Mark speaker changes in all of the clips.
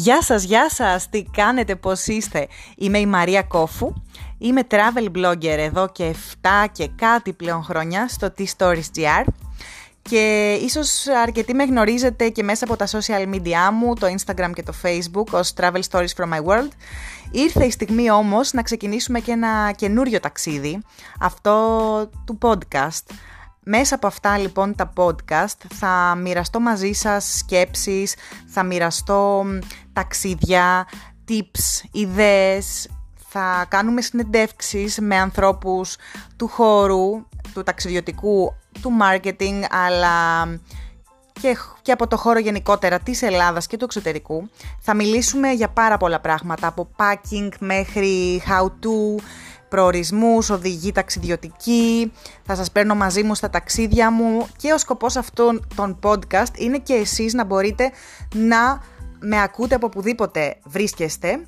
Speaker 1: Γεια σας, γεια σας, τι κάνετε, πώς είστε; Είμαι η Μαρία Κόφου, είμαι travel blogger εδώ και 7 και κάτι πλέον χρόνια στο T-Stories.gr και ίσως αρκετοί με γνωρίζετε και μέσα από τα social media μου, το Instagram και το Facebook ως Travel Stories from My World. Ήρθε η στιγμή όμως να ξεκινήσουμε και ένα καινούριο ταξίδι, αυτό του podcast. Μέσα από αυτά λοιπόν τα podcast θα μοιραστώ μαζί σας σκέψεις, θα μοιραστώ ταξίδια, tips, ιδέες, θα κάνουμε συνεντεύξεις με ανθρώπους του χώρου, του ταξιδιωτικού, του marketing, αλλά και, και από το χώρο γενικότερα της Ελλάδας και του εξωτερικού. Θα μιλήσουμε για πάρα πολλά πράγματα, από packing μέχρι how to, προορισμούς, οδηγή ταξιδιωτική, θα σας παίρνω μαζί μου στα ταξίδια μου και ο σκοπός αυτών των podcast είναι και εσείς να μπορείτε να με ακούτε από οπουδήποτε βρίσκεστε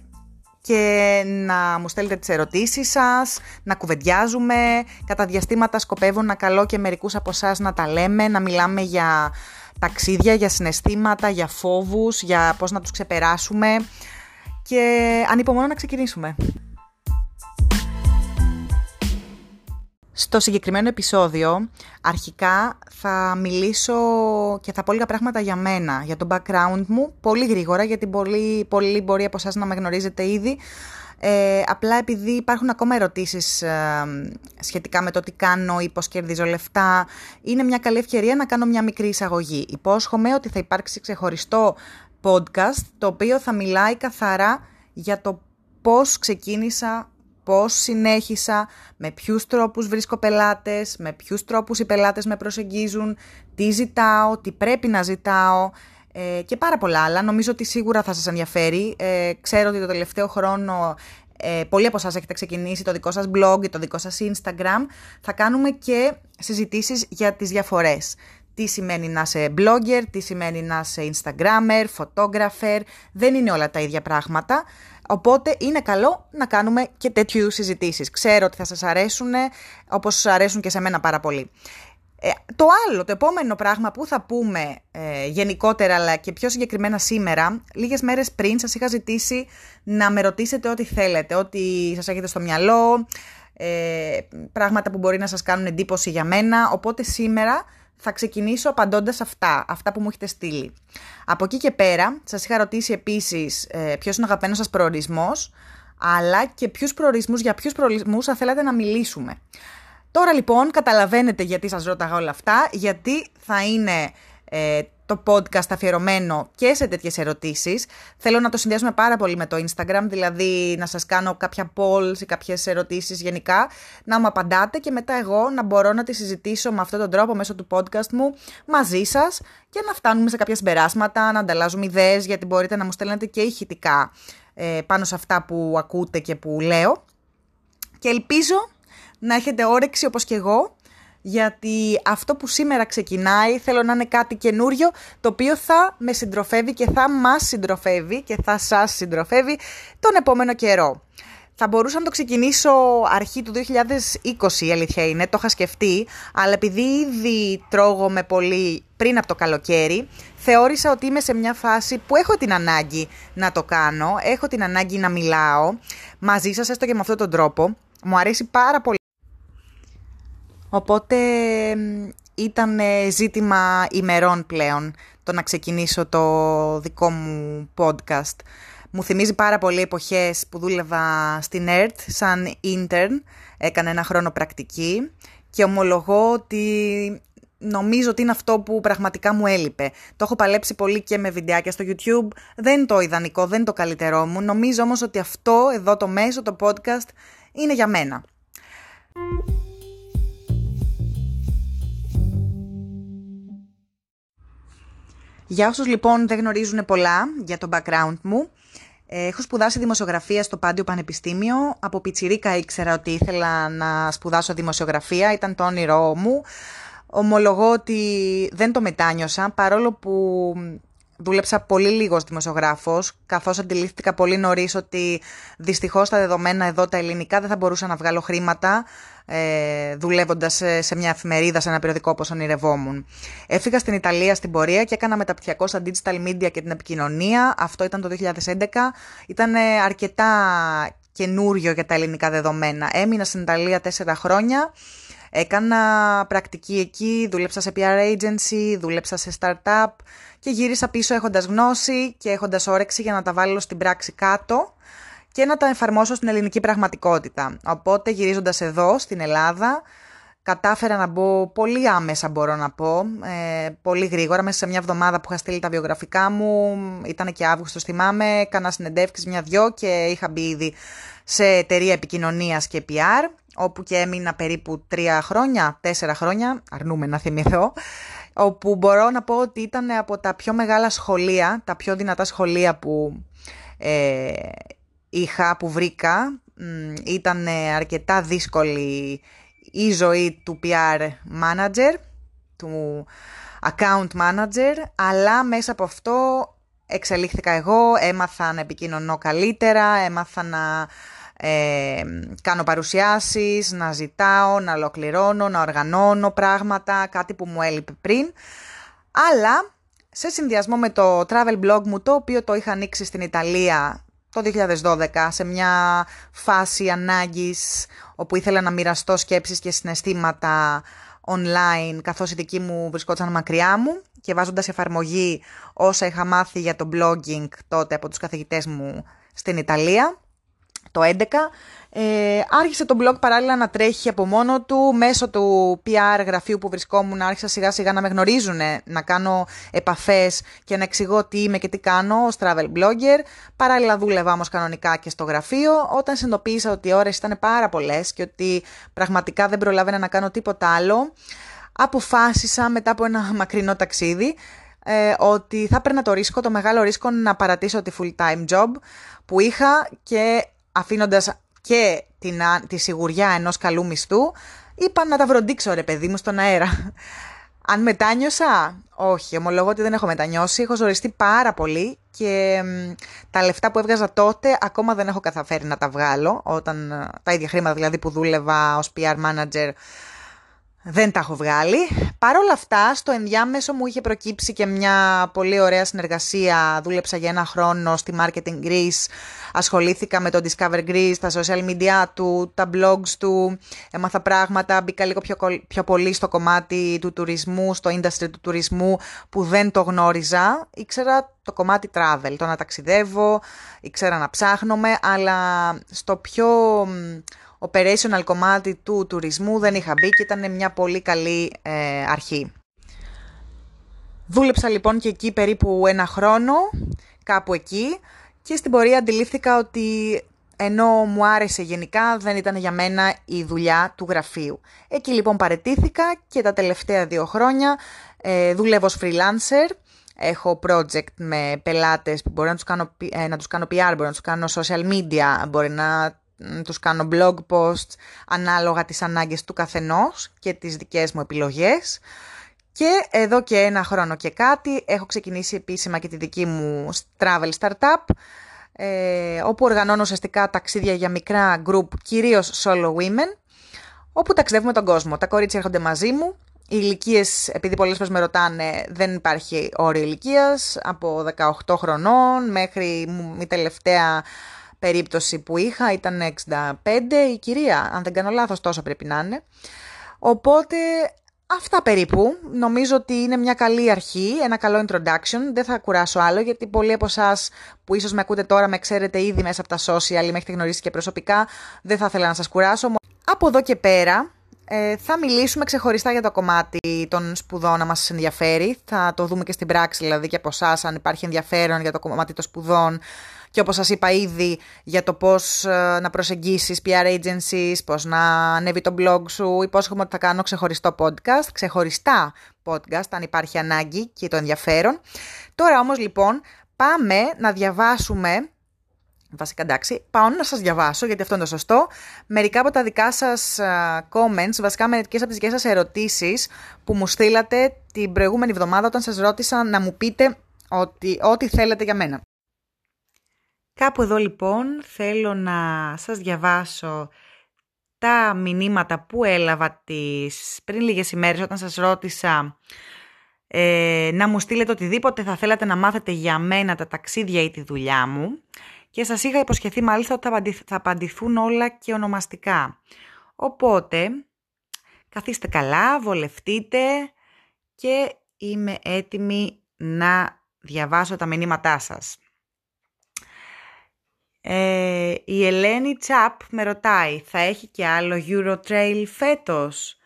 Speaker 1: και να μου στέλνετε τις ερωτήσεις σας, να κουβεντιάζουμε. Κατά διαστήματα σκοπεύω να καλώ και μερικούς από εσάς να τα λέμε, να μιλάμε για ταξίδια, για συναισθήματα, για φόβους, για πώς να τους ξεπεράσουμε και ανυπομονώ να ξεκινήσουμε. Στο συγκεκριμένο επεισόδιο, αρχικά θα μιλήσω και θα πω λίγα πράγματα για μένα, για το background μου, πολύ γρήγορα, γιατί πολύ, πολύ μπορεί από εσάς να με γνωρίζετε ήδη. Ε, απλά επειδή υπάρχουν ακόμα ερωτήσεις ε, σχετικά με το τι κάνω ή πώς κερδίζω λεφτά, είναι μια καλή ευκαιρία να κάνω μια μικρή εισαγωγή. Υπόσχομαι ότι θα υπάρξει ξεχωριστό podcast, το οποίο θα μιλάει καθαρά για το πώς ξεκίνησα πώς συνέχισα, με ποιους τρόπους βρίσκω πελάτες, με ποιους τρόπους οι πελάτες με προσεγγίζουν, τι ζητάω, τι πρέπει να ζητάω ε, και πάρα πολλά άλλα. Νομίζω ότι σίγουρα θα σας ενδιαφέρει. Ε, ξέρω ότι το τελευταίο χρόνο ε, πολλοί από εσάς έχετε ξεκινήσει το δικό σας blog, το δικό σας Instagram. Θα κάνουμε και συζητήσεις για τις διαφορές. Τι σημαίνει να είσαι blogger, τι σημαίνει να είσαι Instagrammer, photographer. Δεν είναι όλα τα ίδια πράγματα. Οπότε είναι καλό να κάνουμε και τέτοιου συζητήσεις. Ξέρω ότι θα σας αρέσουν, όπως σας αρέσουν και σε μένα πάρα πολύ. Ε, το άλλο, το επόμενο πράγμα που θα πούμε ε, γενικότερα αλλά και πιο συγκεκριμένα σήμερα, λίγες μέρες πριν σας είχα ζητήσει να με ρωτήσετε ό,τι θέλετε, ό,τι σας έχετε στο μυαλό, ε, πράγματα που μπορεί να σας κάνουν εντύπωση για μένα, οπότε σήμερα θα ξεκινήσω απαντώντας αυτά, αυτά που μου έχετε στείλει. Από εκεί και πέρα, σας είχα ρωτήσει επίσης ε, ποιος είναι ο αγαπημένος σας προορισμός, αλλά και ποιους προορισμούς, για ποιους προορισμούς θα θέλατε να μιλήσουμε. Τώρα λοιπόν καταλαβαίνετε γιατί σας ρώταγα όλα αυτά, γιατί θα είναι ε, το podcast αφιερωμένο και σε τέτοιες ερωτήσεις. Θέλω να το συνδυάσουμε πάρα πολύ με το Instagram, δηλαδή να σας κάνω κάποια polls ή κάποιες ερωτήσεις γενικά, να μου απαντάτε και μετά εγώ να μπορώ να τις συζητήσω με αυτόν τον τρόπο μέσω του podcast μου μαζί σας και να φτάνουμε σε κάποια συμπεράσματα, να ανταλλάζουμε ιδέες, γιατί μπορείτε να μου στέλνετε και ηχητικά ε, πάνω σε αυτά που ακούτε και που λέω. Και ελπίζω να έχετε όρεξη όπως και εγώ γιατί αυτό που σήμερα ξεκινάει θέλω να είναι κάτι καινούριο το οποίο θα με συντροφεύει και θα μας συντροφεύει και θα σας συντροφεύει τον επόμενο καιρό. Θα μπορούσα να το ξεκινήσω αρχή του 2020, η αλήθεια είναι, το είχα σκεφτεί, αλλά επειδή ήδη τρώγομαι πολύ πριν από το καλοκαίρι, θεώρησα ότι είμαι σε μια φάση που έχω την ανάγκη να το κάνω, έχω την ανάγκη να μιλάω μαζί σας, έστω και με αυτόν τον τρόπο. Μου αρέσει πάρα πολύ. Οπότε ήταν ζήτημα ημερών πλέον το να ξεκινήσω το δικό μου podcast. Μου θυμίζει πάρα πολύ εποχές που δούλευα στην ΕΡΤ σαν intern, έκανα ένα χρόνο πρακτική και ομολογώ ότι νομίζω ότι είναι αυτό που πραγματικά μου έλειπε. Το έχω παλέψει πολύ και με βιντεάκια στο YouTube, δεν είναι το ιδανικό, δεν είναι το καλύτερό μου. Νομίζω όμως ότι αυτό εδώ το μέσο, το podcast, είναι για μένα. Για όσους λοιπόν δεν γνωρίζουν πολλά για το background μου, ε, έχω σπουδάσει δημοσιογραφία στο Πάντιο Πανεπιστήμιο. Από πιτσιρίκα ήξερα ότι ήθελα να σπουδάσω δημοσιογραφία, ήταν το όνειρό μου. Ομολογώ ότι δεν το μετάνιωσα, παρόλο που δούλεψα πολύ λίγος ως δημοσιογράφος, καθώς αντιλήφθηκα πολύ νωρίς ότι δυστυχώς τα δεδομένα εδώ τα ελληνικά δεν θα μπορούσα να βγάλω χρήματα ε, δουλεύοντας σε, σε μια εφημερίδα, σε ένα περιοδικό όπως ονειρευόμουν. Έφυγα στην Ιταλία στην πορεία και έκανα μεταπτυχιακό στα digital media και την επικοινωνία. Αυτό ήταν το 2011. Ήταν αρκετά καινούριο για τα ελληνικά δεδομένα. Έμεινα στην Ιταλία τέσσερα χρόνια. Έκανα πρακτική εκεί, δούλεψα σε PR agency, δούλεψα σε startup και γύρισα πίσω έχοντας γνώση και έχοντας όρεξη για να τα βάλω στην πράξη κάτω και να τα εφαρμόσω στην ελληνική πραγματικότητα. Οπότε γυρίζοντας εδώ στην Ελλάδα κατάφερα να μπω πολύ άμεσα μπορώ να πω, ε, πολύ γρήγορα, μέσα σε μια εβδομάδα που είχα στείλει τα βιογραφικά μου, ήταν και Αύγουστο θυμάμαι, έκανα συνεντεύξεις μια-δυο και είχα μπει ήδη σε εταιρεία επικοινωνίας και PR, όπου και έμεινα περίπου τρία χρόνια, τέσσερα χρόνια, αρνούμε να θυμηθώ, όπου μπορώ να πω ότι ήταν από τα πιο μεγάλα σχολεία, τα πιο δυνατά σχολεία που ε, είχα, που βρήκα. Ήταν αρκετά δύσκολη η ζωή του PR manager, του account manager, αλλά μέσα από αυτό εξελίχθηκα εγώ, έμαθα να επικοινωνώ καλύτερα, έμαθα να ε, κάνω παρουσιάσεις, να ζητάω, να ολοκληρώνω, να οργανώνω πράγματα, κάτι που μου έλειπε πριν. Αλλά σε συνδυασμό με το travel blog μου, το οποίο το είχα ανοίξει στην Ιταλία το 2012, σε μια φάση ανάγκης όπου ήθελα να μοιραστώ σκέψεις και συναισθήματα online, καθώς η δική μου βρισκόταν μακριά μου και βάζοντας εφαρμογή όσα είχα μάθει για το blogging τότε από τους καθηγητές μου στην Ιταλία το 2011. Ε, άρχισε το blog παράλληλα να τρέχει από μόνο του. Μέσω του PR γραφείου που βρισκόμουν άρχισα σιγά σιγά να με γνωρίζουν, να κάνω επαφές και να εξηγώ τι είμαι και τι κάνω ως travel blogger. Παράλληλα δούλευα όμως κανονικά και στο γραφείο. Όταν συνειδητοποίησα ότι οι ώρες ήταν πάρα πολλές και ότι πραγματικά δεν προλάβαινα να κάνω τίποτα άλλο, αποφάσισα μετά από ένα μακρινό ταξίδι ε, ότι θα έπαιρνα το ρίσκο, το μεγάλο ρίσκο να παρατήσω τη full time job που είχα και αφήνοντας και την, τη σιγουριά ενός καλού μισθού, είπα να τα βροντίξω ρε παιδί μου στον αέρα. Αν μετάνιωσα, όχι, ομολογώ ότι δεν έχω μετανιώσει, έχω ζοριστεί πάρα πολύ και τα λεφτά που έβγαζα τότε ακόμα δεν έχω καταφέρει να τα βγάλω, όταν τα ίδια χρήματα δηλαδή που δούλευα ως PR manager δεν τα έχω βγάλει. Παρ' όλα αυτά, στο ενδιάμεσο μου είχε προκύψει και μια πολύ ωραία συνεργασία. Δούλεψα για ένα χρόνο στη Marketing Greece. Ασχολήθηκα με το Discover Greece, τα social media του, τα blogs του. Έμαθα πράγματα, μπήκα λίγο πιο, πιο πολύ στο κομμάτι του τουρισμού, στο industry του τουρισμού που δεν το γνώριζα. Ήξερα το κομμάτι travel, το να ταξιδεύω, ήξερα να ψάχνομαι, αλλά στο πιο operational κομμάτι του τουρισμού δεν είχα μπει και ήταν μια πολύ καλή ε, αρχή. Δούλεψα λοιπόν και εκεί περίπου ένα χρόνο, κάπου εκεί, και στην πορεία αντιλήφθηκα ότι ενώ μου άρεσε γενικά δεν ήταν για μένα η δουλειά του γραφείου. Εκεί λοιπόν παρετήθηκα και τα τελευταία δύο χρόνια ε, δουλεύω ως freelancer. Έχω project με πελάτες που μπορεί να τους κάνω, ε, να τους κάνω PR, μπορεί να τους κάνω social media, μπορεί να τους κάνω blog posts ανάλογα τις ανάγκες του καθενός και τις δικές μου επιλογές. Και εδώ και ένα χρόνο και κάτι έχω ξεκινήσει επίσημα και τη δική μου travel startup ε, όπου οργανώνω ουσιαστικά ταξίδια για μικρά group, κυρίως solo women, όπου ταξιδεύουμε τον κόσμο. Τα κορίτσια έρχονται μαζί μου, οι ηλικίες, επειδή πολλές φορές με ρωτάνε, δεν υπάρχει όριο ηλικίας από 18 χρονών μέχρι η τελευταία περίπτωση που είχα ήταν 65, η κυρία, αν δεν κάνω λάθος τόσο πρέπει να είναι. Οπότε αυτά περίπου, νομίζω ότι είναι μια καλή αρχή, ένα καλό introduction, δεν θα κουράσω άλλο γιατί πολλοί από εσάς που ίσως με ακούτε τώρα με ξέρετε ήδη μέσα από τα social ή με έχετε γνωρίσει και προσωπικά, δεν θα ήθελα να σας κουράσω. Από εδώ και πέρα ε, θα μιλήσουμε ξεχωριστά για το κομμάτι των σπουδών να μας ενδιαφέρει, θα το δούμε και στην πράξη δηλαδή και από εσάς αν υπάρχει ενδιαφέρον για το κομμάτι των σπουδών, και όπως σας είπα ήδη για το πώς ε, να προσεγγίσεις PR agencies, πώς να ανέβει το blog σου, υπόσχομαι ότι θα κάνω ξεχωριστό podcast, ξεχωριστά podcast αν υπάρχει ανάγκη και το ενδιαφέρον. Τώρα όμως λοιπόν πάμε να διαβάσουμε Βασικά εντάξει, πάω να σας διαβάσω γιατί αυτό είναι το σωστό. Μερικά από τα δικά σας ε, comments, βασικά μερικές από τις δικές σας ερωτήσεις που μου στείλατε την προηγούμενη εβδομάδα όταν σας ρώτησα να μου πείτε ότι, ό,τι θέλετε για μένα. Κάπου εδώ λοιπόν θέλω να σας διαβάσω τα μηνύματα που έλαβα τις πριν λίγες ημέρες όταν σας ρώτησα ε, να μου στείλετε οτιδήποτε θα θέλατε να μάθετε για μένα τα ταξίδια ή τη δουλειά μου και σας είχα υποσχεθεί μάλιστα ότι θα απαντηθούν όλα και ονομαστικά. Οπότε, καθίστε καλά, βολευτείτε και είμαι έτοιμη να διαβάσω τα μηνύματά σας. Ε, η Ελένη Τσάπ με ρωτάει, θα έχει και άλλο Eurotrail φέτος;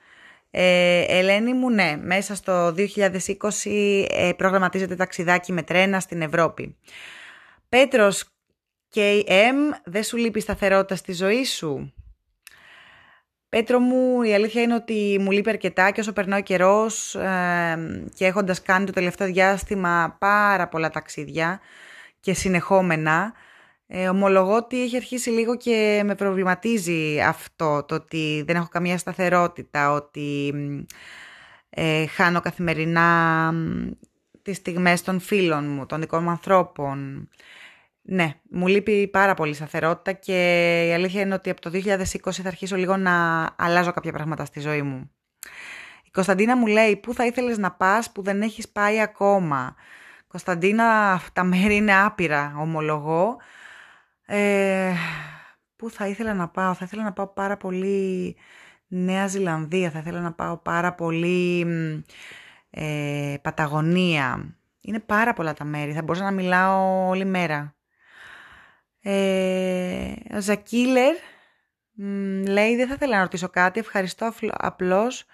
Speaker 1: Ε, Ελένη μου, ναι, μέσα στο 2020 ε, προγραμματίζεται ταξιδάκι με τρένα στην Ευρώπη. Πέτρος KM, δεν σου λείπει σταθερότητα στη ζωή σου; Πέτρο μου, η αλήθεια είναι ότι μου λείπει αρκετά και όσο περνάει ο καιρός ε, και έχοντας κάνει το τελευταίο διάστημα πάρα πολλά ταξίδια και συνεχόμενα, ε, ομολογώ ότι έχει αρχίσει λίγο και με προβληματίζει αυτό, το ότι δεν έχω καμία σταθερότητα, ότι ε, χάνω καθημερινά τις στιγμές των φίλων μου, των δικών μου ανθρώπων. Ναι, μου λείπει πάρα πολύ σταθερότητα και η αλήθεια είναι ότι από το 2020 θα αρχίσω λίγο να αλλάζω κάποια πράγματα στη ζωή μου. Η Κωνσταντίνα μου λέει, πού θα ήθελες να πας που δεν έχεις πάει ακόμα; Κωνσταντίνα, τα μέρη είναι άπειρα, ομολογώ. Ε, πού θα ήθελα να πάω, θα ήθελα να πάω πάρα πολύ Νέα Ζηλανδία, θα ήθελα να πάω πάρα πολύ ε, Παταγωνία. Είναι πάρα πολλά τα μέρη, θα μπορούσα να μιλάω όλη μέρα. Ε, ο Ζακίλερ λέει δεν θα ήθελα να ρωτήσω κάτι, ευχαριστώ απλώς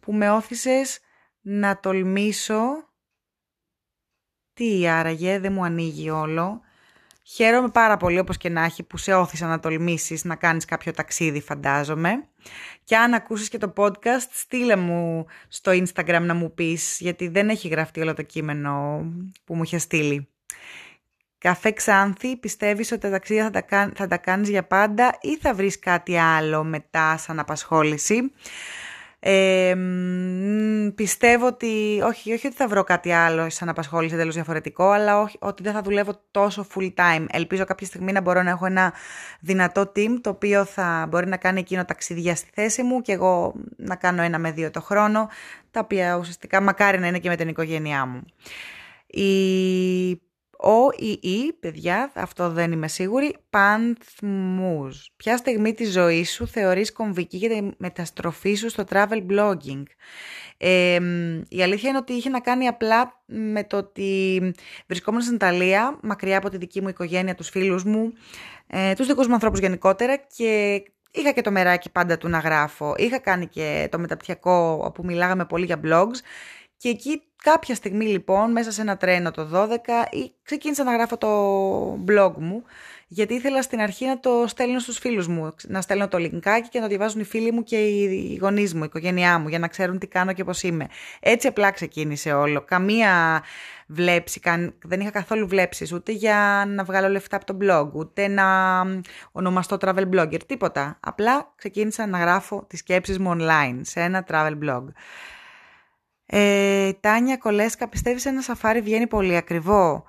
Speaker 1: που με όθησες να τολμήσω. Τι άραγε, δεν μου ανοίγει όλο. Χαίρομαι πάρα πολύ όπως και να έχει που σε όθησα να τολμήσεις να κάνεις κάποιο ταξίδι φαντάζομαι. Και αν ακούσεις και το podcast στείλε μου στο Instagram να μου πεις γιατί δεν έχει γραφτεί όλο το κείμενο που μου είχε στείλει. Καφέ Ξάνθη, πιστεύεις ότι τα ταξίδια θα τα, θα τα κάνεις για πάντα ή θα βρεις κάτι άλλο μετά σαν απασχόληση; Ε, πιστεύω ότι, όχι, όχι ότι θα βρω κάτι άλλο σαν απασχόληση τέλος διαφορετικό, αλλά όχι, ότι δεν θα δουλεύω τόσο full time. Ελπίζω κάποια στιγμή να μπορώ να έχω ένα δυνατό team, το οποίο θα μπορεί να κάνει εκείνο ταξίδια στη θέση μου και εγώ να κάνω ένα με δύο το χρόνο, τα οποία ουσιαστικά μακάρι να είναι και με την οικογένειά μου. Η ο ή η, παιδιά, αυτό δεν είμαι σίγουρη, πανθμούς. Ποια στιγμή της ζωής σου θεωρείς κομβική για τη μεταστροφή σου στο travel blogging; η αλήθεια είναι ότι είχε να κάνει απλά με το ότι βρισκόμουν στην Ιταλία, μακριά από τη δική μου οικογένεια, τους φίλους μου, ε, τους δικούς μου ανθρώπους γενικότερα και είχα και το μεράκι πάντα του να γράφω. Είχα κάνει και το μεταπτυχιακό όπου μιλάγαμε πολύ για blogs και εκεί κάποια στιγμή λοιπόν μέσα σε ένα τρένο το 12 ξεκίνησα να γράφω το blog μου γιατί ήθελα στην αρχή να το στέλνω στους φίλους μου, να στέλνω το λινκάκι και να το διαβάζουν οι φίλοι μου και οι γονείς μου, η οικογένειά μου για να ξέρουν τι κάνω και πώς είμαι. Έτσι απλά ξεκίνησε όλο. Καμία βλέψη, δεν είχα καθόλου βλέψεις ούτε για να βγάλω λεφτά από το blog, ούτε να ονομαστώ travel blogger, τίποτα. Απλά ξεκίνησα να γράφω τις σκέψεις μου online σε ένα travel blog. Ε, Τάνια Κολέσκα, πιστεύεις ένα σαφάρι βγαίνει πολύ ακριβό;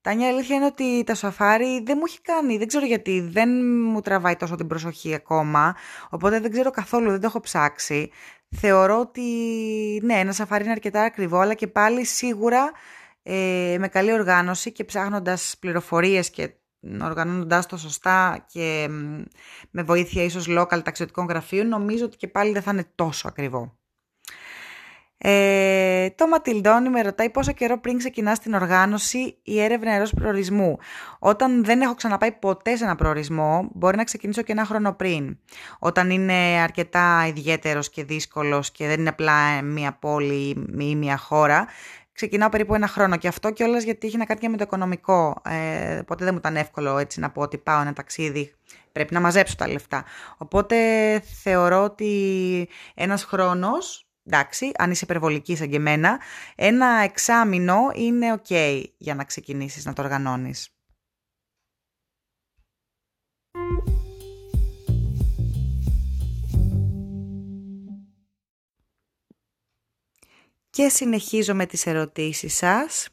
Speaker 1: Τάνια, αλήθεια είναι ότι τα σαφάρι δεν μου έχει κάνει, δεν ξέρω γιατί, δεν μου τραβάει τόσο την προσοχή ακόμα, οπότε δεν ξέρω καθόλου, δεν το έχω ψάξει. Θεωρώ ότι ναι, ένα σαφάρι είναι αρκετά ακριβό, αλλά και πάλι σίγουρα ε, με καλή οργάνωση και ψάχνοντας πληροφορίες και οργανώνοντάς το σωστά και με βοήθεια ίσως local ταξιδιωτικών γραφείων, νομίζω ότι και πάλι δεν θα είναι τόσο ακριβό. Ε, το Ματιλντόνι με ρωτάει πόσο καιρό πριν ξεκινά την οργάνωση η έρευνα ενός προορισμού. Όταν δεν έχω ξαναπάει ποτέ σε ένα προορισμό, μπορεί να ξεκινήσω και ένα χρόνο πριν. Όταν είναι αρκετά ιδιαίτερος και δύσκολος και δεν είναι απλά μία πόλη ή μία χώρα, ξεκινάω περίπου ένα χρόνο. Και αυτό κιόλας γιατί έχει να κάνει και με το οικονομικό. Ε, οπότε δεν μου ήταν εύκολο έτσι να πω ότι πάω ένα ταξίδι. Πρέπει να μαζέψω τα λεφτά. Οπότε θεωρώ ότι ένας χρόνος εντάξει, αν είσαι υπερβολική σαν και εμένα, ένα εξάμεινο είναι ok για να ξεκινήσεις να το οργανώνεις. Και συνεχίζω με τις ερωτήσεις σας.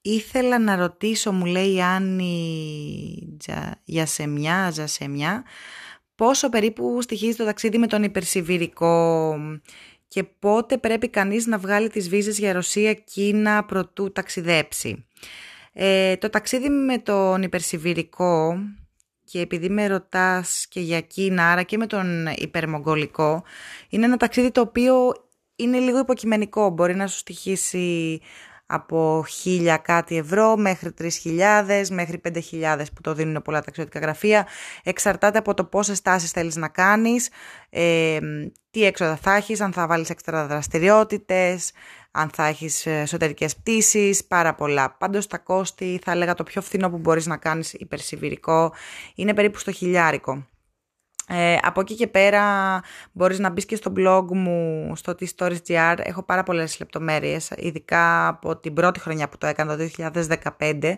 Speaker 1: ήθελα να ρωτήσω, μου λέει η Άννη για σεμιά, για σεμιά, πόσο περίπου στοιχίζει το ταξίδι με τον υπερσιβηρικό; Και πότε πρέπει κανείς να βγάλει τις βίζες για Ρωσία, Κίνα, προτού ταξιδέψει; Ε, το ταξίδι με τον υπερσιβηρικό και επειδή με ρωτάς και για Κίνα, άρα και με τον υπερμογγολικό, είναι ένα ταξίδι το οποίο είναι λίγο υποκειμενικό. Μπορεί να σου στοιχήσει από χίλια κάτι ευρώ μέχρι 3.000 μέχρι 5.000 που το δίνουν πολλά ταξιδιωτικά γραφεία. Εξαρτάται από το πόσες τάσεις θέλεις να κάνεις, ε, τι έξοδα θα έχεις, αν θα βάλεις έξτρα δραστηριότητες, αν θα έχεις εσωτερικές πτήσεις, πάρα πολλά. Πάντως τα κόστη θα έλεγα το πιο φθηνό που μπορείς να κάνεις υπερσιβηρικό είναι περίπου στο χιλιάρικο. Ε, από εκεί και πέρα μπορείς να μπεις και στο blog μου στο t-stories.gr έχω πάρα πολλές λεπτομέρειες ειδικά από την πρώτη χρονιά που το έκανα το 2015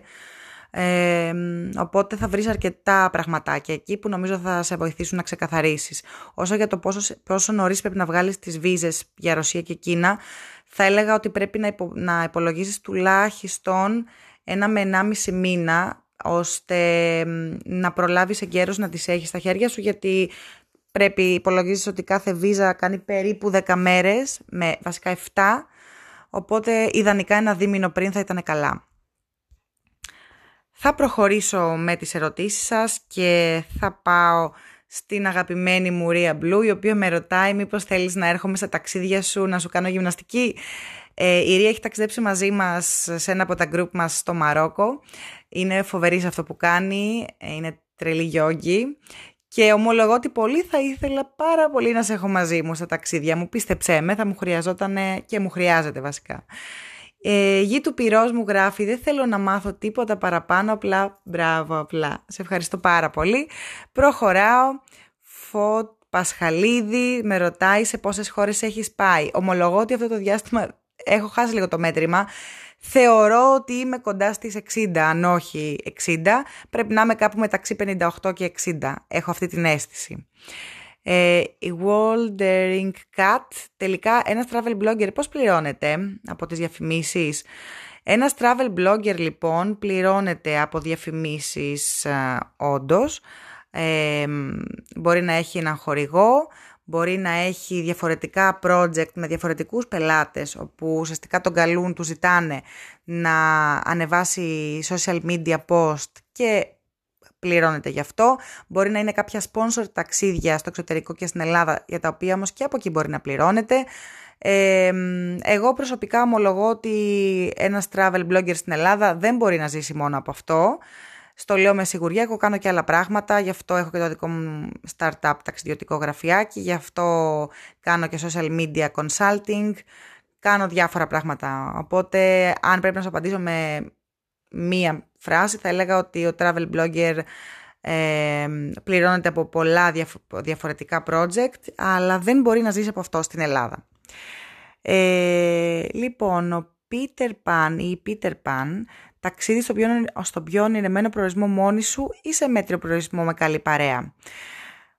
Speaker 1: ε, οπότε θα βρεις αρκετά πραγματάκια εκεί που νομίζω θα σε βοηθήσουν να ξεκαθαρίσεις. Όσο για το πόσο, πόσο νωρίς πρέπει να βγάλεις τις βίζες για Ρωσία και Κίνα, θα έλεγα ότι πρέπει να, υπο, να υπολογίσεις τουλάχιστον ένα με ενάμιση μήνα ώστε να προλάβεις εγκαίρως να τις έχεις στα χέρια σου γιατί πρέπει υπολογίζεις ότι κάθε βίζα κάνει περίπου 10 μέρες με βασικά 7 οπότε ιδανικά ένα δίμηνο πριν θα ήταν καλά. Θα προχωρήσω με τις ερωτήσεις σας και θα πάω στην αγαπημένη μου Ρία Μπλου, η οποία με ρωτάει μήπως θέλεις να έρχομαι στα ταξίδια σου, να σου κάνω γυμναστική. Ε, η Ρία έχει ταξιδέψει μαζί μας σε ένα από τα γκρουπ μας στο Μαρόκο. Είναι φοβερή σε αυτό που κάνει, ε, είναι τρελή γιόγκη και ομολογώ ότι πολύ θα ήθελα πάρα πολύ να σε έχω μαζί μου στα ταξίδια μου. Πίστεψέ με, θα μου χρειαζόταν και μου χρειάζεται βασικά. Ε, γη του πυρός μου γράφει «Δεν θέλω να μάθω τίποτα παραπάνω, απλά μπράβο απλά». Σε ευχαριστώ πάρα πολύ. Προχωράω. Φωτ Πασχαλίδη με ρωτάει σε πόσες χώρες έχεις πάει. Ομολογώ ότι αυτό το διάστημα έχω χάσει λίγο το μέτρημα. Θεωρώ ότι είμαι κοντά στις 60, αν όχι 60. Πρέπει να είμαι κάπου μεταξύ 58 και 60. Έχω αυτή την αίσθηση. Ε, η Waldering Cat, τελικά ένας travel blogger πώς πληρώνεται από τις διαφημίσεις; Ένας travel blogger λοιπόν πληρώνεται από διαφημίσεις ε, όντως. Ε, μπορεί να έχει έναν χορηγό, μπορεί να έχει διαφορετικά project με διαφορετικούς πελάτες όπου ουσιαστικά τον καλούν, του ζητάνε να ανεβάσει social media post και πληρώνεται γι' αυτό. Μπορεί να είναι κάποια sponsor ταξίδια στο εξωτερικό και στην Ελλάδα, για τα οποία όμως και από εκεί μπορεί να πληρώνεται. Ε, εγώ προσωπικά ομολογώ ότι ένας travel blogger στην Ελλάδα δεν μπορεί να ζήσει μόνο από αυτό. Στο λέω με σιγουριά, εγώ κάνω και άλλα πράγματα, γι' αυτό έχω και το δικό μου startup ταξιδιωτικό γραφιάκι, γι' αυτό κάνω και social media consulting, κάνω διάφορα πράγματα. Οπότε αν πρέπει να σου απαντήσω με μία φράση θα έλεγα ότι ο travel blogger ε, πληρώνεται από πολλά διαφορετικά project αλλά δεν μπορεί να ζήσει από αυτό στην Ελλάδα. Ε, λοιπόν, ο Peter Pan ή Peter Pan ταξίδι στο πιο, στο πιο ονειρεμένο προορισμό μόνη σου ή σε μέτριο προορισμό με καλή παρέα.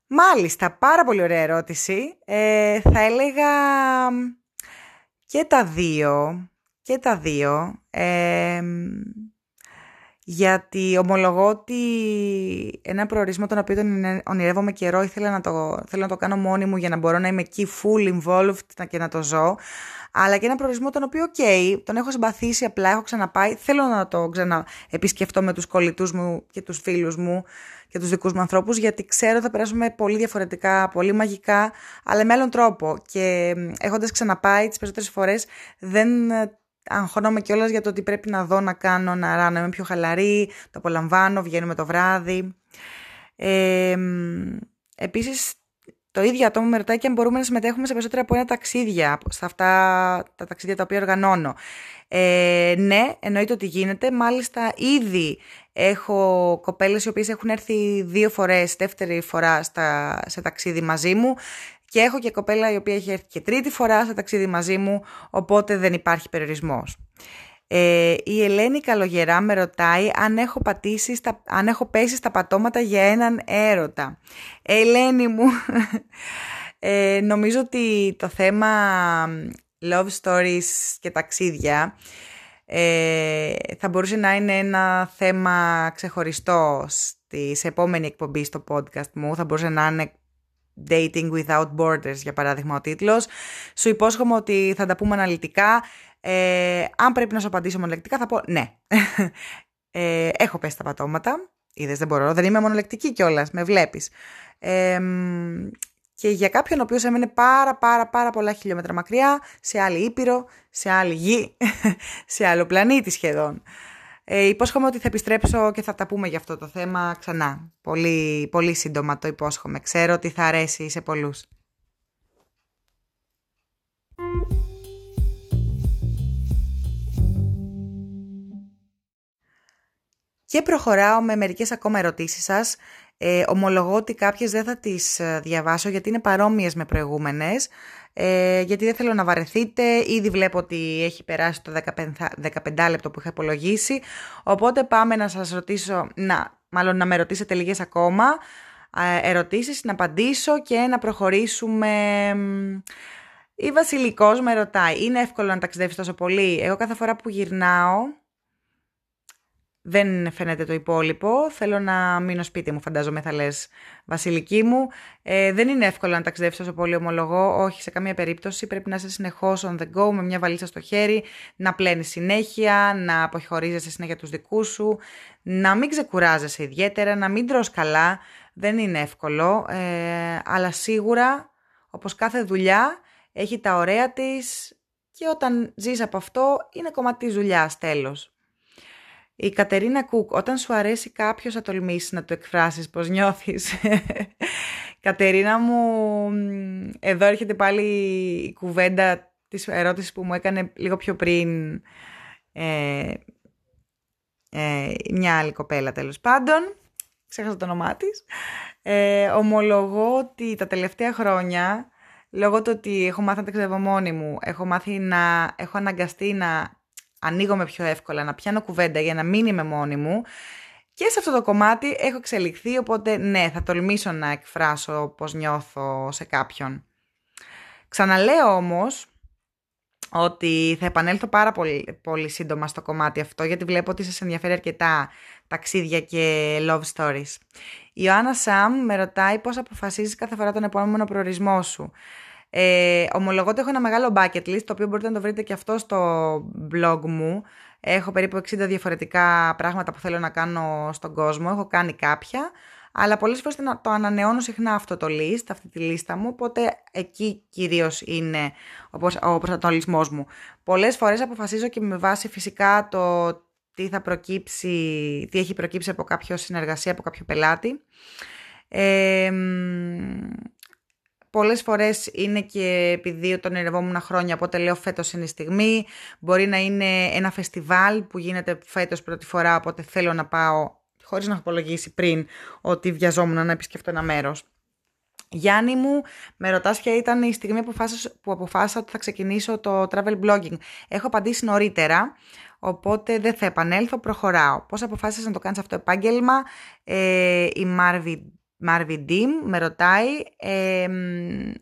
Speaker 1: Μάλιστα, πάρα πολύ ωραία ερώτηση. Ε, θα έλεγα και τα δύο. Και τα δύο. Ε, γιατί ομολογώ ότι ένα προορισμό τον οποίο τον ονειρεύομαι καιρό ήθελα να το, θέλω να το κάνω μόνη μου για να μπορώ να είμαι εκεί full involved και να το ζω. Αλλά και ένα προορισμό τον οποίο, ok, τον έχω συμπαθήσει απλά, έχω ξαναπάει. Θέλω να το ξαναεπισκεφτώ με τους κολλητούς μου και τους φίλους μου και τους δικούς μου ανθρώπους, γιατί ξέρω θα περάσουμε πολύ διαφορετικά, πολύ μαγικά, αλλά με άλλον τρόπο. Και έχοντας ξαναπάει τις περισσότερες φορές, δεν αγχώνομαι κιόλας για το ότι πρέπει να δω, να κάνω, να ράνω, είμαι πιο χαλαρή, το απολαμβάνω, βγαίνουμε το βράδυ. Ε, επίσης, το ίδιο άτομο με ρωτάει και αν μπορούμε να συμμετέχουμε σε περισσότερα από ένα ταξίδια, σε αυτά τα ταξίδια τα οποία οργανώνω. Ε, ναι, εννοείται ότι γίνεται. Μάλιστα, ήδη έχω κοπέλες οι οποίες έχουν έρθει δύο φορές, δεύτερη φορά στα, σε ταξίδι μαζί μου και έχω και κοπέλα η οποία έχει έρθει και τρίτη φορά σε ταξίδι μαζί μου, οπότε δεν υπάρχει περιορισμός. Ε, η Ελένη Καλογερά με ρωτάει αν έχω, πατήσει στα, αν έχω πέσει στα πατώματα για έναν έρωτα. Ελένη μου, ε, νομίζω ότι το θέμα love stories και ταξίδια Ε, θα μπορούσε να είναι ένα θέμα ξεχωριστό στη, σε επόμενη εκπομπή στο podcast μου. Θα μπορούσε να είναι Dating Without Borders, για παράδειγμα ο τίτλος. Σου υπόσχομαι ότι θα τα πούμε αναλυτικά. Ε, αν πρέπει να σου απαντήσω μονολεκτικά θα πω ναι. Ε, έχω πέσει τα πατώματα. Είδες δεν μπορώ, δεν είμαι μονολεκτική κιόλας, με βλέπεις. Ε, και για κάποιον ο οποίος έμενε πάρα πάρα πάρα πολλά χιλιόμετρα μακριά, σε άλλη ήπειρο, σε άλλη γη, σε άλλο πλανήτη σχεδόν. Ε, υπόσχομαι ότι θα επιστρέψω και θα τα πούμε για αυτό το θέμα ξανά. Πολύ, πολύ σύντομα το υπόσχομαι. Ξέρω ότι θα αρέσει σε πολλούς. Και προχωράω με μερικές ακόμα ερωτήσεις σας. Ε, ομολογώ ότι κάποιες δεν θα τις ε, διαβάσω γιατί είναι παρόμοιες με προηγούμενες. Ε, γιατί δεν θέλω να βαρεθείτε. Ήδη βλέπω ότι έχει περάσει το 15, 15 λεπτό που είχα υπολογίσει. Οπότε πάμε να σας ρωτήσω, να, μάλλον να με ρωτήσετε λίγες ακόμα ε, ερωτήσεις, να απαντήσω και να προχωρήσουμε... Η Βασιλικός με ρωτάει, είναι εύκολο να ταξιδεύεις τόσο πολύ; Εγώ κάθε φορά που γυρνάω, δεν φαίνεται το υπόλοιπο. Θέλω να μείνω σπίτι μου, φαντάζομαι θα λες βασιλική μου. Ε, δεν είναι εύκολο να ταξιδεύεις τόσο πολύ ομολογώ, όχι σε καμία περίπτωση. Πρέπει να είσαι συνεχώς on the go, με μια βαλίτσα στο χέρι, να πλένεις συνέχεια, να αποχωρίζεσαι συνέχεια τους δικούς σου, να μην ξεκουράζεσαι ιδιαίτερα, να μην τρως καλά. Δεν είναι εύκολο, ε, αλλά σίγουρα, όπως κάθε δουλειά, έχει τα ωραία της και όταν ζεις από αυτό είναι κομμάτι της δουλειάς, τέλος. Η Κατερίνα Κουκ, όταν σου αρέσει κάποιος θα τολμήσεις να το εκφράσεις πώς νιώθεις. Κατερίνα μου, εδώ έρχεται πάλι η κουβέντα της ερώτησης που μου έκανε λίγο πιο πριν ε, ε, μια άλλη κοπέλα τέλος πάντων. Ξέχασα το όνομά της. Ε, ομολογώ ότι τα τελευταία χρόνια, λόγω του ότι έχω μάθει να ταξιδεύω μόνη μου, έχω μάθει να έχω αναγκαστεί να ανοίγομαι πιο εύκολα, να πιάνω κουβέντα για να μην είμαι μόνη μου. Και σε αυτό το κομμάτι έχω εξελιχθεί, οπότε ναι, θα τολμήσω να εκφράσω πώς νιώθω σε κάποιον. Ξαναλέω όμως ότι θα επανέλθω πάρα πολύ, πολύ σύντομα στο κομμάτι αυτό, γιατί βλέπω ότι σας ενδιαφέρει αρκετά ταξίδια και love stories. Η Ιωάννα Σαμ με ρωτάει πώς αποφασίζεις κάθε φορά τον επόμενο προορισμό σου. Ε, ομολογώ ότι έχω ένα μεγάλο bucket list, το οποίο μπορείτε να το βρείτε και αυτό στο blog μου. Έχω περίπου 60 διαφορετικά πράγματα που θέλω να κάνω στον κόσμο. Έχω κάνει κάποια, αλλά πολλές φορές το ανανεώνω συχνά αυτό το list, αυτή τη λίστα μου, οπότε εκεί κυρίως είναι ο προσανατολισμός μου. Πολλές φορές αποφασίζω και με βάση φυσικά το τι θα προκύψει, τι έχει προκύψει από κάποιο συνεργασία, από κάποιο πελάτη. Ε, Πολλές φορές είναι και επειδή τον ερευόμουν χρόνια, οπότε λέω φέτος είναι η στιγμή. Μπορεί να είναι ένα φεστιβάλ που γίνεται φέτος πρώτη φορά, οπότε θέλω να πάω, χωρίς να έχω υπολογίσει πριν, ότι βιαζόμουν να επισκεφτώ ένα μέρος. Γιάννη μου, με ρωτάς ποια ήταν η στιγμή που αποφάσισα ότι θα ξεκινήσω το travel blogging. Έχω απαντήσει νωρίτερα, οπότε δεν θα επανέλθω, προχωράω. Πώς αποφάσισες να το κάνεις αυτό το επάγγελμα, ε, η Marvin Marvin Dim με ρωτάει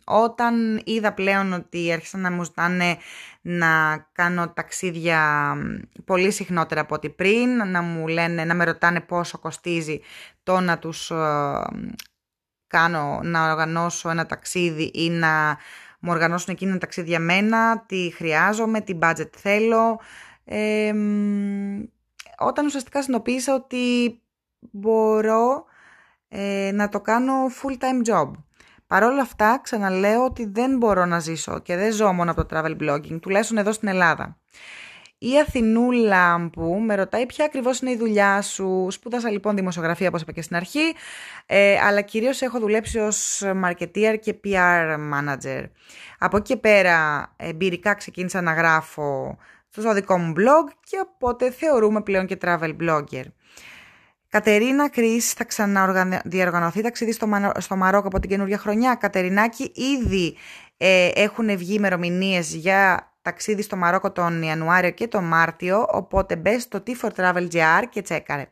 Speaker 1: όταν είδα πλέον ότι άρχισαν να μου ζητάνε να κάνω ταξίδια πολύ συχνότερα από ό,τι πριν, να μου λένε, να με ρωτάνε πόσο κοστίζει το να τους κάνω, να οργανώσω ένα ταξίδι ή να μου οργανώσουν εκείνα ταξίδια για μένα, τι χρειάζομαι, τι budget θέλω. όταν ουσιαστικά συνειδητοποίησα ότι μπορώ ε, να το κάνω full-time job. Παρ' όλα αυτά, ξαναλέω ότι δεν μπορώ να ζήσω και δεν ζω μόνο από το travel blogging, τουλάχιστον εδώ στην Ελλάδα. Η Αθηνούλα που με ρωτάει ποια ακριβώς είναι η δουλειά σου. Σπούδασα λοιπόν δημοσιογραφία όπως είπα και στην αρχή, ε, αλλά κυρίως έχω δουλέψει ως marketeer και PR manager. Από εκεί και πέρα εμπειρικά ξεκίνησα να γράφω στο δικό μου blog και οπότε θεωρούμε πλέον και travel blogger. Κατερίνα Κρίς θα ξαναδιοργανωθεί ταξίδι στο, στο Μαρόκο από την καινούργια χρονιά. Κατερινάκη, ήδη ε, έχουν βγει ημερομηνίες για ταξίδι στο Μαρόκο τον Ιανουάριο και τον Μάρτιο, οπότε μπες στο T4Travel και τσέκαρε.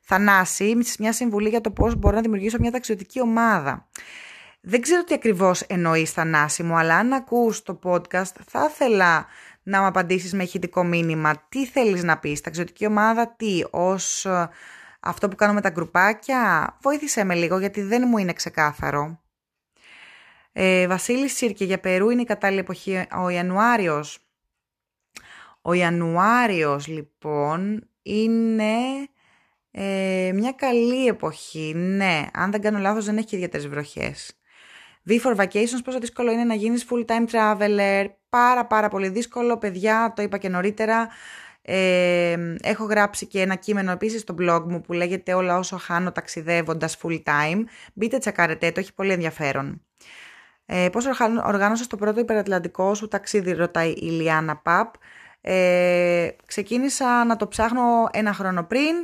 Speaker 1: Θανάση, μια συμβουλή για το πώς μπορώ να δημιουργήσω μια ταξιδιωτική ομάδα. Δεν ξέρω τι ακριβώς εννοείς Θανάση μου, αλλά αν ακούς το podcast θα ήθελα να μου απαντήσεις με ηχητικό μήνυμα. Τι θέλεις να πεις, ταξιδιωτική ομάδα, τι, ως ε, αυτό που κάνουμε τα γκρουπάκια. Βοήθησέ με λίγο γιατί δεν μου είναι ξεκάθαρο. Ε, Βασίλης Σύρκε για Περού είναι η κατάλληλη εποχή ο Ιανουάριος. Ο Ιανουάριος λοιπόν είναι ε, μια καλή εποχή. Ναι, αν δεν κάνω λάθος δεν έχει και ιδιαίτερες βροχές. V for Vacations, πόσο δύσκολο είναι να γίνεις full time traveler. Πάρα πάρα πολύ δύσκολο, παιδιά, το είπα και νωρίτερα. Ε, έχω γράψει και ένα κείμενο επίσης στο blog μου που λέγεται όλα όσο χάνω ταξιδεύοντας full time. Μπείτε τσακάρετε, το έχει πολύ ενδιαφέρον. Ε, πώς οργάνωσα το πρώτο υπερατλαντικό σου ταξίδι, ρωτάει η Λιάννα Παπ. Ε, ξεκίνησα να το ψάχνω ένα χρόνο πριν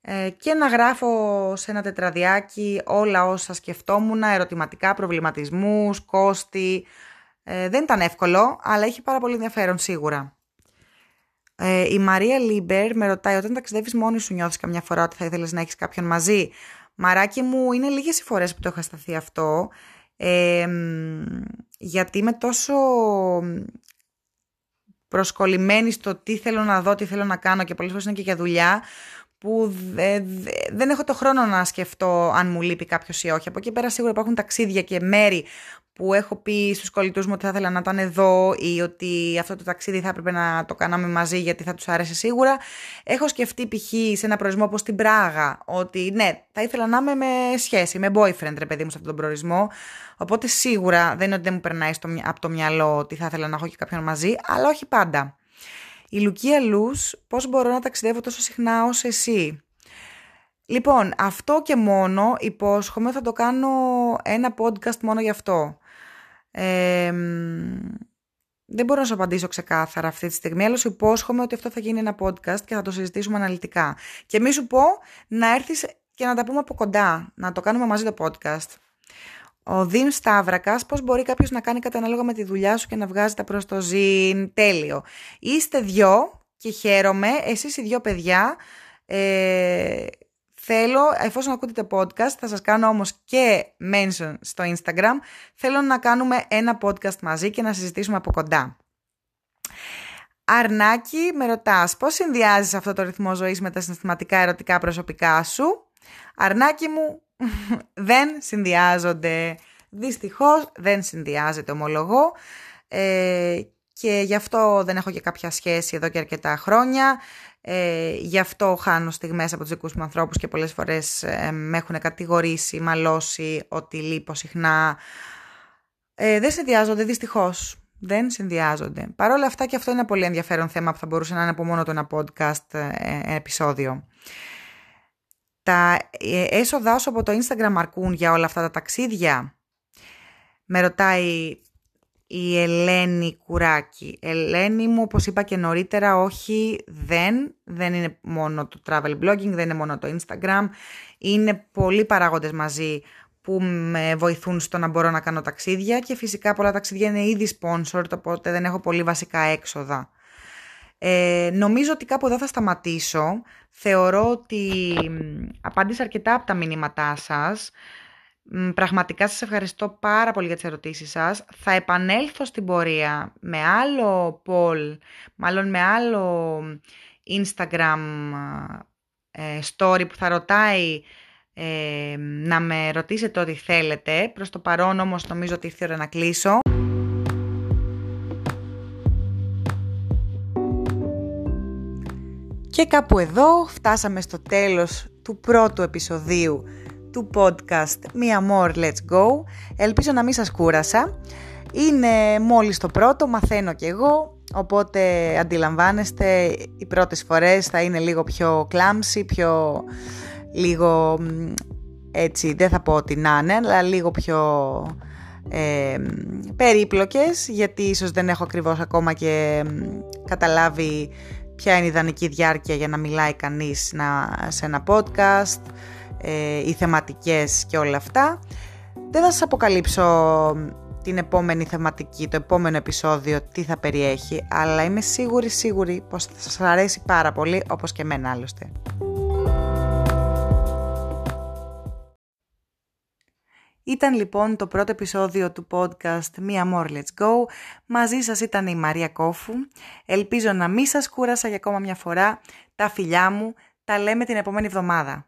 Speaker 1: ε, και να γράφω σε ένα τετραδιάκι όλα όσα σκεφτόμουν, ερωτηματικά, προβληματισμούς, κόστη. Ε, δεν ήταν εύκολο, αλλά έχει πάρα πολύ ενδιαφέρον σίγουρα. Ε, η Μαρία Λίμπερ με ρωτάει όταν ταξιδεύεις μόνη σου νιώθεις καμιά φορά ότι θα ήθελες να έχεις κάποιον μαζί; Μαράκι μου, είναι λίγες οι φορές που το έχω σταθεί αυτό. Ε, γιατί είμαι τόσο προσκολλημένη στο τι θέλω να δω, τι θέλω να κάνω και πολλές φορές είναι και για δουλειά που δεν έχω το χρόνο να σκεφτώ αν μου λείπει κάποιος ή όχι. Από εκεί πέρα σίγουρα υπάρχουν ταξίδια και μέρη που έχω πει στους κολλητούς μου ότι θα ήθελα να ήταν εδώ ή ότι αυτό το ταξίδι θα έπρεπε να το κάναμε μαζί γιατί θα τους άρεσε σίγουρα. Έχω σκεφτεί π.χ. σε ένα προορισμό όπως την Πράγα ότι ναι, θα ήθελα να είμαι με σχέση, με boyfriend ρε παιδί μου σε αυτόν τον προορισμό. Οπότε σίγουρα δεν είναι ότι δεν μου περνάει στο, από το μυαλό ότι θα ήθελα να έχω και κάποιον μαζί, αλλά όχι πάντα. Η Λουκία Λούς, πώς μπορώ να ταξιδεύω τόσο συχνά ως εσύ; Λοιπόν, αυτό και μόνο υπόσχομαι θα το κάνω ένα podcast μόνο γι' αυτό. Δεν μπορώ να σου απαντήσω ξεκάθαρα αυτή τη στιγμή, αλλά σου υπόσχομαι ότι αυτό θα γίνει ένα podcast και θα το συζητήσουμε αναλυτικά. Και μη σου πω να έρθεις και να τα πούμε από κοντά, να το κάνουμε μαζί το podcast. Ο Δήμ Σταύρακας, πώς μπορεί κάποιος να κάνει κατά ανάλογα με τη δουλειά σου και να βγάζει τα προς το ζήν; Τέλειο. Είστε δυο και χαίρομαι, εσείς οι δυο παιδιά. Ε, θέλω, εφόσον ακούτε το podcast, θα σας κάνω όμως και mention στο Instagram, θέλω να κάνουμε ένα podcast μαζί και να συζητήσουμε από κοντά. Αρνάκι, με ρωτάς πώς συνδυάζεις αυτό το ρυθμό ζωής με τα συναισθηματικά ερωτικά προσωπικά σου; Αρνάκι μου, δεν συνδυάζονται. Δυστυχώς δεν συνδυάζεται, ομολογώ. Ε, και γι' αυτό δεν έχω και κάποια σχέση εδώ και αρκετά χρόνια. Ε, γι' αυτό χάνω στιγμές από τους δικούς μου ανθρώπους και πολλές φορές ε, με έχουν κατηγορήσει, μαλώσει ότι λείπω συχνά. Ε, δεν συνδυάζονται δυστυχώς. Δεν συνδυάζονται. Παρ' όλα αυτά και αυτό είναι ένα πολύ ενδιαφέρον θέμα που θα μπορούσε να είναι από μόνο το ένα podcast ε, επεισόδιο. Τα ε, έσοδά σου από το Instagram αρκούν για όλα αυτά τα ταξίδια. Με ρωτάει η Ελένη Κουράκη. Ελένη μου, όπως είπα και νωρίτερα, όχι, δεν. Δεν είναι μόνο το travel blogging, δεν είναι μόνο το Instagram. Είναι πολλοί παράγοντες μαζί που με βοηθούν στο να μπορώ να κάνω ταξίδια και φυσικά πολλά ταξίδια είναι ήδη sponsored, οπότε δεν έχω πολύ βασικά έξοδα. Ε, νομίζω ότι κάπου εδώ θα σταματήσω. Θεωρώ ότι απάντησα αρκετά από τα μηνύματά σας. Πραγματικά σας ευχαριστώ πάρα πολύ για τις ερωτήσεις σας. Θα επανέλθω στην πορεία με άλλο poll, μάλλον με άλλο Instagram ε, story που θα ρωτάει ε, να με ρωτήσετε ό,τι θέλετε. Προς το παρόν όμως νομίζω ότι ήρθε ώρα να κλείσω. Και κάπου εδώ φτάσαμε στο τέλος του πρώτου επεισοδίου του podcast Μία More Let's Go. Ελπίζω να μην σας κούρασα. Είναι μόλις το πρώτο, μαθαίνω κι εγώ, οπότε αντιλαμβάνεστε οι πρώτες φορές θα είναι λίγο πιο κλάμψη, πιο λίγο έτσι, δεν θα πω ότι να είναι, αλλά λίγο πιο ε, περίπλοκες, γιατί ίσως δεν έχω ακριβώς ακόμα και καταλάβει ποια είναι η ιδανική διάρκεια για να μιλάει κανείς σε ένα podcast, ε, οι θεματικές και όλα αυτά. Δεν θα σας αποκαλύψω την επόμενη θεματική, το επόμενο επεισόδιο, τι θα περιέχει, αλλά είμαι σίγουρη, σίγουρη πως θα σας αρέσει πάρα πολύ, όπως και εμένα άλλωστε. Ήταν λοιπόν το πρώτο επεισόδιο του podcast Μία More Let's Go. Μαζί σας ήταν η Μαρία Κόφου. Ελπίζω να μην σας κούρασα για ακόμα μια φορά. Τα φιλιά μου. Τα λέμε την επόμενη εβδομάδα.